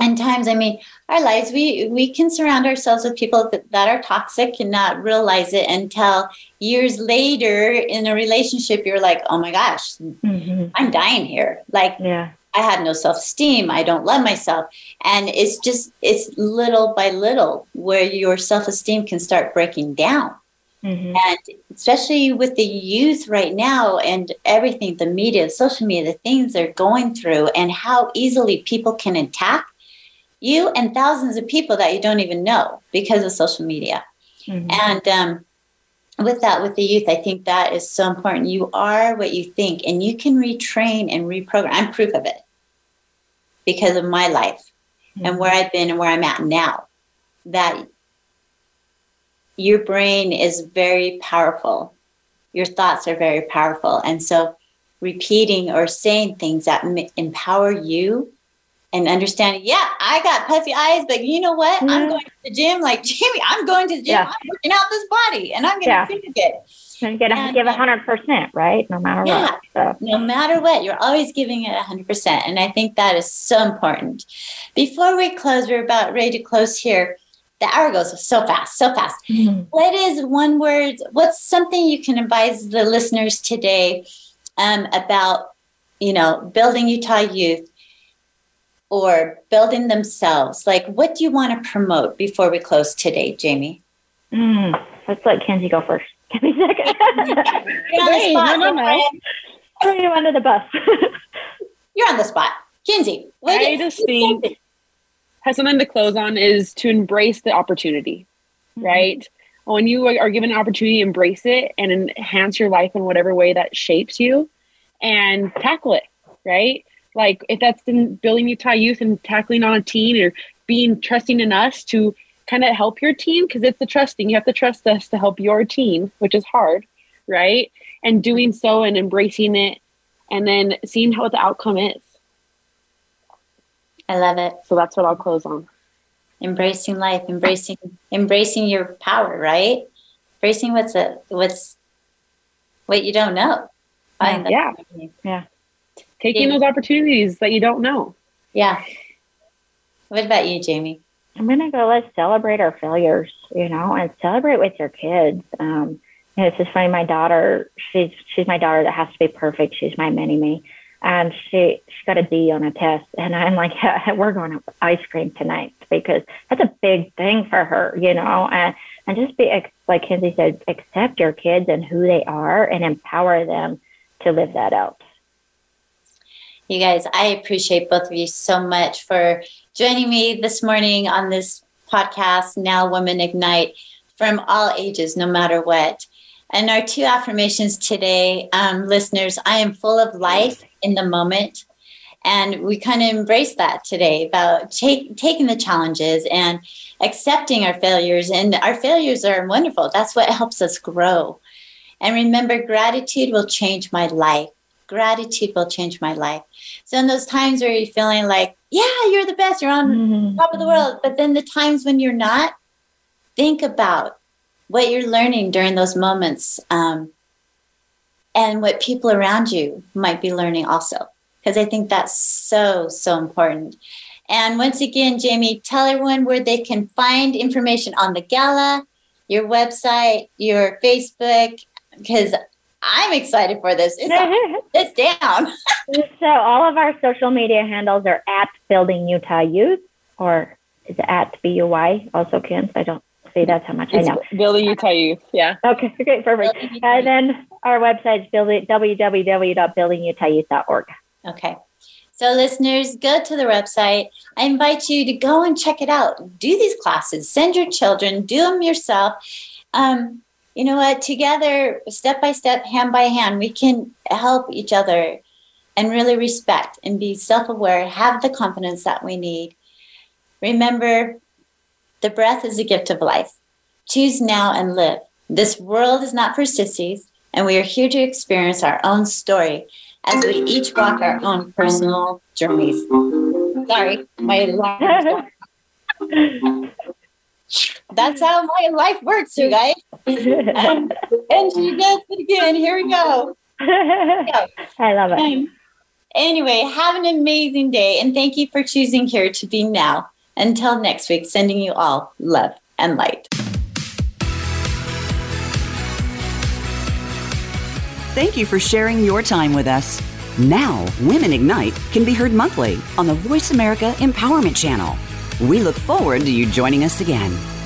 S2: and times i mean our lives we we can surround ourselves with people that, that are toxic and not realize it until years later in a relationship you're like oh my gosh mm-hmm. i'm dying here like
S4: yeah
S2: I had no self esteem. I don't love myself. And it's just, it's little by little where your self esteem can start breaking down. Mm-hmm. And especially with the youth right now and everything, the media, social media, the things they're going through, and how easily people can attack you and thousands of people that you don't even know because of social media. Mm-hmm. And um, with that, with the youth, I think that is so important. You are what you think, and you can retrain and reprogram. I'm proof of it because of my life mm-hmm. and where I've been and where I'm at now. That your brain is very powerful, your thoughts are very powerful. And so, repeating or saying things that empower you and understanding, yeah, I got puffy eyes, but you know what? Mm-hmm. I'm going to the gym. Like Jamie, I'm going to the gym. Yeah. I'm working out this body, and I'm going to yeah. feel good.
S4: And get to give a hundred percent, right? No matter yeah, what.
S2: So. No matter what, you're always giving it a hundred percent, and I think that is so important. Before we close, we're about ready to close here. The hour goes so fast, so fast. Mm-hmm. What is one word? What's something you can advise the listeners today um, about, you know, building Utah youth? or building themselves? Like, what do you want to promote before we close today, Jamie?
S4: Mm, let's let Kenzie go first. Give me a second.
S2: You're on the spot. No, no, no.
S4: Throw you under the bus.
S2: You're on the spot. Kenzie,
S3: I just think has something to close on is to embrace the opportunity, mm-hmm. right? When you are given an opportunity, embrace it and enhance your life in whatever way that shapes you and tackle it, right? Like if that's in building Utah youth and tackling on a team or being trusting in us to kind of help your team because it's the trusting. You have to trust us to help your team, which is hard, right? And doing so and embracing it and then seeing how the outcome is.
S2: I love it.
S3: So that's what I'll close on.
S2: Embracing life, embracing embracing your power, right? Embracing what's a, what's what you don't know.
S3: Yeah. Yeah taking those opportunities that you don't know.
S2: Yeah. What about you, Jamie?
S4: I'm gonna go. Let's celebrate our failures, you know, and celebrate with your kids. Um, and it's just funny. My daughter, she's she's my daughter that has to be perfect. She's my mini me, and she she got a D on a test, and I'm like, [laughs] we're going to ice cream tonight because that's a big thing for her, you know, and and just be like Kenzie said, accept your kids and who they are, and empower them to live that out.
S2: You guys, I appreciate both of you so much for joining me this morning on this podcast, Now Women Ignite, from all ages, no matter what. And our two affirmations today, um, listeners, I am full of life in the moment. And we kind of embrace that today about take, taking the challenges and accepting our failures. And our failures are wonderful. That's what helps us grow. And remember, gratitude will change my life gratitude will change my life. So in those times where you're feeling like, yeah, you're the best, you're on mm-hmm. top of the world, but then the times when you're not, think about what you're learning during those moments um, and what people around you might be learning also. Because I think that's so, so important. And once again, Jamie, tell everyone where they can find information on the gala, your website, your Facebook, because I'm excited for this. It's, [laughs] it's down. [laughs]
S4: so all of our social media handles are at Building Utah Youth, or is it at BUY also, Kim? I don't. See, that's how much
S3: It's
S4: I know.
S3: Building Utah Youth. Yeah.
S4: Okay, [laughs] okay, perfect. And then our website is building, www.buildingutah.org.
S2: Okay. So, listeners, go to the website. I invite you to go and check it out. Do these classes, send your children, do them yourself. Um, you know what? Together, step by step, hand by hand, we can help each other and really respect and be self aware, have the confidence that we need. Remember, the breath is a gift of life. Choose now and live. This world is not for sissies, and we are here to experience our own story as we each walk our own personal journeys. Sorry, my alarm. [laughs] That's how my life works, you guys. And she does it again. Here we go. [laughs]
S4: I love it.
S2: Um, Anyway, have an amazing day and thank you for choosing here to be now. Until next week, sending you all love and light.
S1: Thank you for sharing your time with us. Now, Women Ignite can be heard monthly on the Voice America Empowerment Channel. We look forward to you joining us again.